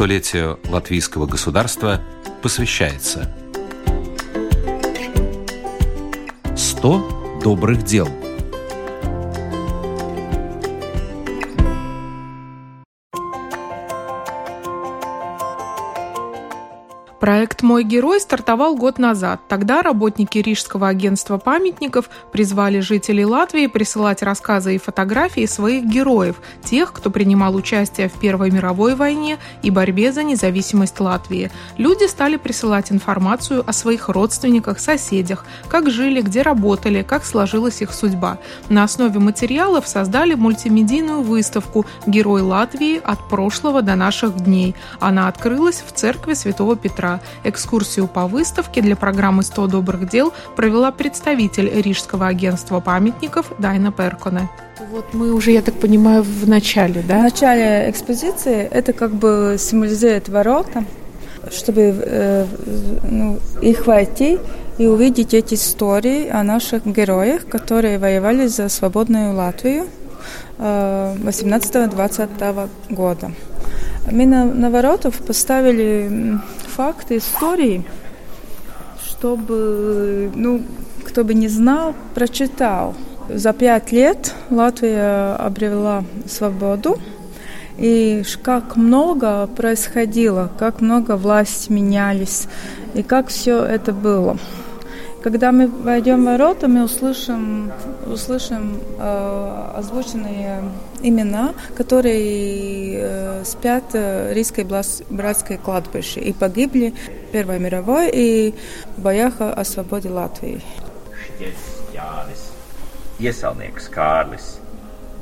столетию латвийского государства посвящается. 100 добрых дел – Проект «Мой герой» стартовал год назад. Тогда работники Рижского агентства памятников призвали жителей Латвии присылать рассказы и фотографии своих героев, тех, кто принимал участие в Первой мировой войне и борьбе за независимость Латвии. Люди стали присылать информацию о своих родственниках, соседях, как жили, где работали, как сложилась их судьба. На основе материалов создали мультимедийную выставку «Герой Латвии от прошлого до наших дней». Она открылась в церкви Святого Петра вечера. Экскурсию по выставке для программы «100 добрых дел» провела представитель Рижского агентства памятников Дайна Перконе. Вот мы уже, я так понимаю, в начале, да? В начале экспозиции это как бы символизирует ворота, чтобы э, ну, их войти и увидеть эти истории о наших героях, которые воевали за свободную Латвию 18-20 э, года. Мы на, на воротов поставили факты, истории, чтобы, ну, кто бы не знал, прочитал. За пять лет Латвия обрела свободу, и как много происходило, как много власти менялись, и как все это было. Когда мы войдем в ворота, мы услышим, услышим э, озвученные имена, которые э, спят в Рижской братской кладбище и погибли в Первой мировой и в боях о свободе Латвии. Jānis, Iesaulnieks Kārlis,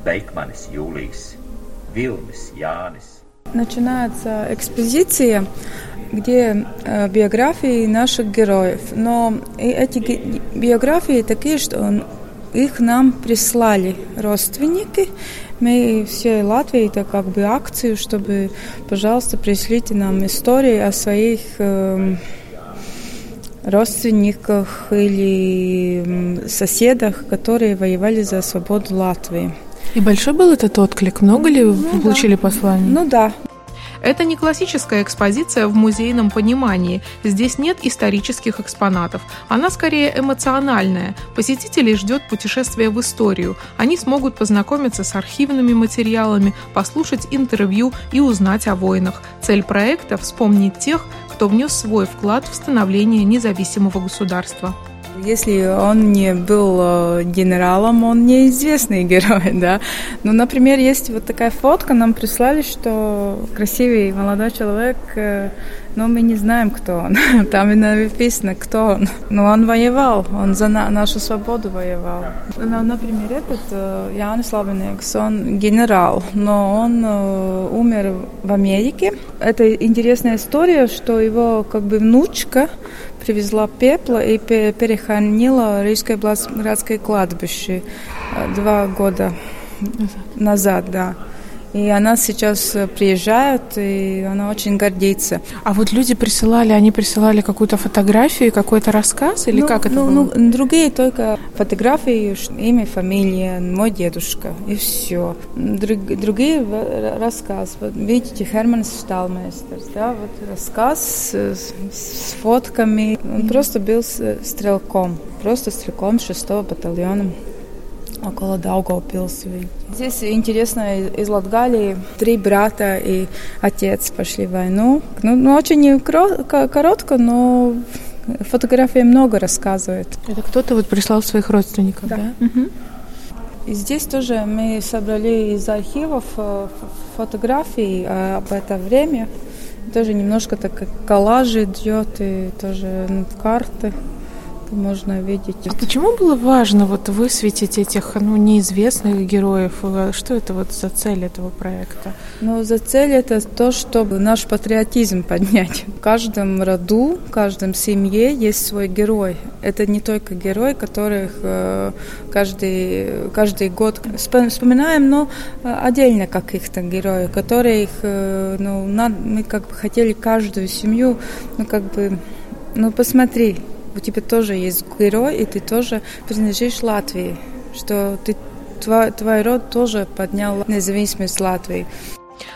Beikmanis Jūlijs, Vilnis Jānis. Начинается экспозиция где э, биографии наших героев. Но эти биографии такие, что их нам прислали родственники. Мы все Латвии это как бы акцию, чтобы, пожалуйста, пришлите нам истории о своих э, родственниках или соседах, которые воевали за свободу Латвии. И большой был этот отклик? Много ли ну, получили да. посланий? Ну да, это не классическая экспозиция в музейном понимании. Здесь нет исторических экспонатов. Она скорее эмоциональная. Посетителей ждет путешествие в историю. Они смогут познакомиться с архивными материалами, послушать интервью и узнать о войнах. Цель проекта – вспомнить тех, кто внес свой вклад в становление независимого государства. Если он не был э, генералом, он неизвестный герой, да. Ну, например, есть вот такая фотка, нам прислали, что красивый молодой человек, э, но мы не знаем, кто он. Там и написано, кто он. Но он воевал, он за нашу свободу воевал. Ну, например, этот э, Янис Лавинекс, он генерал, но он умер в Америке. Это интересная история, что его как бы внучка привезла пепла и перехоронила Рижское братское кладбище э, два года назад, да. И она сейчас э, приезжает, и она очень гордится. А вот люди присылали, они присылали какую-то фотографию, какой-то рассказ, или ну, как это ну, было? Ну, другие только фотографии, имя, фамилия, мой дедушка, и все. Друг, другие рассказ. Вот, видите, Херман Шталмейстерс, да, вот рассказ с, с фотками. Он mm-hmm. просто был стрелком, просто стрелком 6 батальона около Даугавпилса. Здесь интересно, из Латгалии три брата и отец пошли в войну. Ну, ну очень коротко, но фотографии много рассказывает. Это кто-то вот прислал своих родственников, да? да? Угу. И здесь тоже мы собрали из архивов э, фотографии э, об это время. Тоже немножко так коллажи идет и тоже ну, карты можно видеть. А почему было важно вот высветить этих ну, неизвестных героев? Что это вот за цель этого проекта? Ну, за цель это то, чтобы наш патриотизм поднять. В каждом роду, в каждом семье есть свой герой. Это не только герой, которых э, каждый, каждый год вспоминаем, но э, отдельно каких-то героев, которых э, ну, мы как бы хотели каждую семью, ну, как бы, ну, посмотри, у тебя тоже есть герой, и ты тоже принадлежишь Латвии, что ты, твой, твой род тоже поднял независимость Латвии.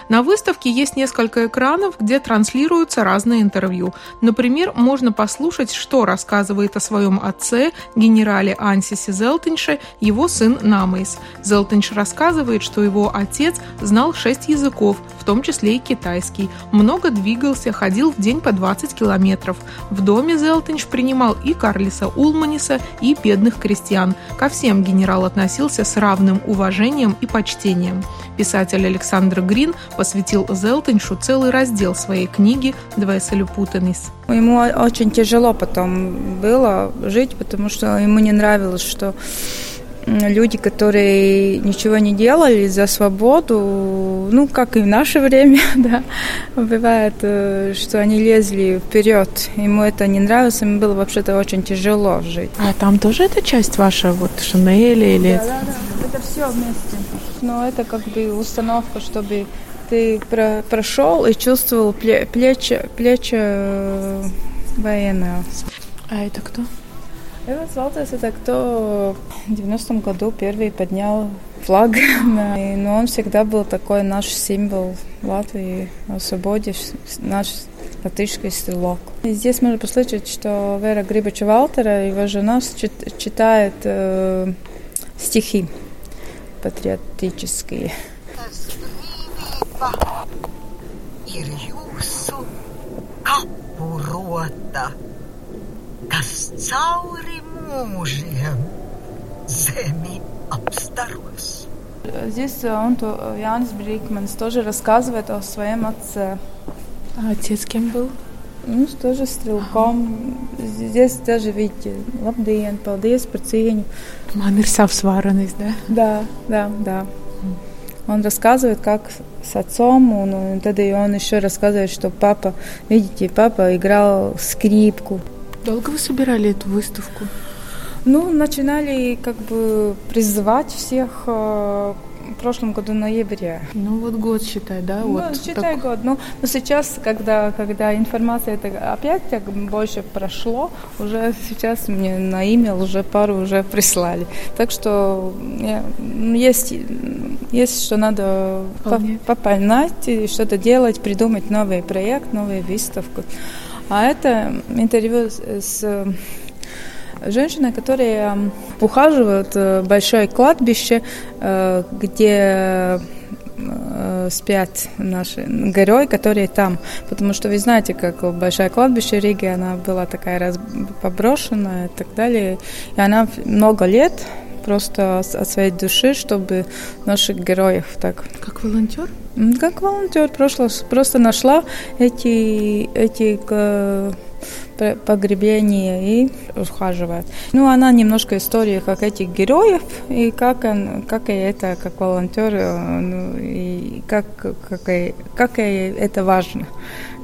На выставке есть несколько экранов, где транслируются разные интервью. Например, можно послушать, что рассказывает о своем отце, генерале Ансисе Зелтенше, его сын Намейс. Зелтенш рассказывает, что его отец знал шесть языков, в том числе и китайский. Много двигался, ходил в день по 20 километров. В доме Зелтенш принимал и Карлиса Улманиса, и бедных крестьян. Ко всем генерал относился с равным уважением и почтением. Писатель Александр Грин посвятил Зелтеншу целый раздел своей книги «Двеселю Путенис». Ему очень тяжело потом было жить, потому что ему не нравилось, что люди, которые ничего не делали за свободу, ну, как и в наше время, да, бывает, э, что они лезли вперед. Ему это не нравилось, ему было вообще-то очень тяжело жить. А там тоже эта часть ваша, вот Шанели или... Да, да, да, это все вместе. Но это как бы установка, чтобы ты про прошел и чувствовал плечи, плечи э, военного. А это кто? Эванс Валтес это кто в 90-м году первый поднял флаг. Но он всегда был такой наш символ Латвии о свободе, наш латышский стрелок. И здесь можно послышать, что Вера Грибача Валтера, его жена, читает э, стихи патриотические. Ir jūsu kapu kas cauri mūžiem zemi apstaros. Здесь он, то, Янис Брикманс тоже рассказывает о своем отце. А отец кем был? Ну, тоже стрелком. Здесь даже, видите, labdien, paldies par cieņu. Man ir savs varonis, да? Да, да, да. Он рассказывает, как с отцом, он, тогда и он еще рассказывает, что папа, видите, папа играл скрипку. Долго вы собирали эту выставку? Ну, начинали как бы призывать всех э, в прошлом году ноябре. Ну вот год считай, да? Ну, вот считай так... год. Ну, но сейчас, когда, когда информация это опять так больше прошло, уже сейчас мне на имя уже пару уже прислали. Так что я, есть, есть что надо попонять, что-то делать, придумать новый проект, новую выставку. А это интервью с женщиной, которые ухаживают в большое кладбище, э, где э, спят наши герои, которые там. Потому что вы знаете, как большое кладбище Риги, она была такая раз поброшенная и так далее. И она много лет просто от своей души, чтобы наших героев так. Как волонтер? Как волонтер просто, просто нашла эти, эти погребения и ухаживает. Ну, она немножко история как этих героев, и как, он, как и это, как волонтер, э, ну, и как, как, и, как и это важно.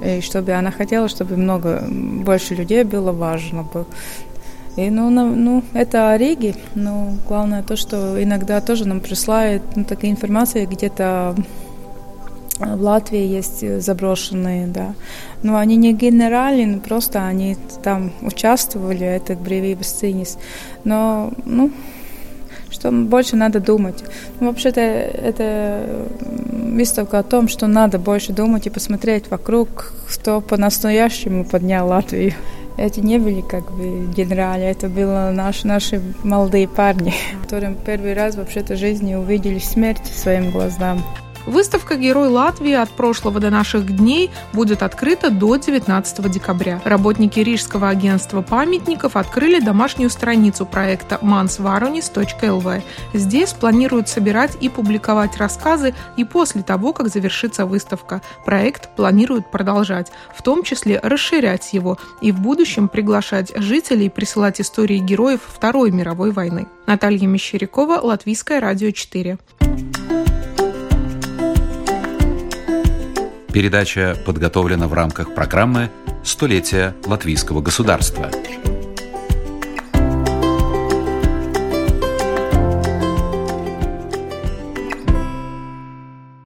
И чтобы она хотела, чтобы много, больше людей было важно. И, ну, на, ну, это о Риге. Но главное то, что иногда тоже нам присылают ну, такая информация где-то в Латвии есть заброшенные, да. Но они не генеральные, просто они там участвовали, это Бревибас Цинис. Но, ну, что больше надо думать. Ну, вообще-то это выставка о том, что надо больше думать и посмотреть вокруг, кто по-настоящему поднял Латвию. Это не были как бы генерали, это были наши, наши молодые парни, которым первый раз вообще-то в жизни увидели смерть своим глазам. Выставка «Герой Латвии» от прошлого до наших дней будет открыта до 19 декабря. Работники Рижского агентства памятников открыли домашнюю страницу проекта mansvaronis.lv. Здесь планируют собирать и публиковать рассказы и после того, как завершится выставка. Проект планируют продолжать, в том числе расширять его и в будущем приглашать жителей присылать истории героев Второй мировой войны. Наталья Мещерякова, Латвийское радио 4. Передача подготовлена в рамках программы «Столетие латвийского государства».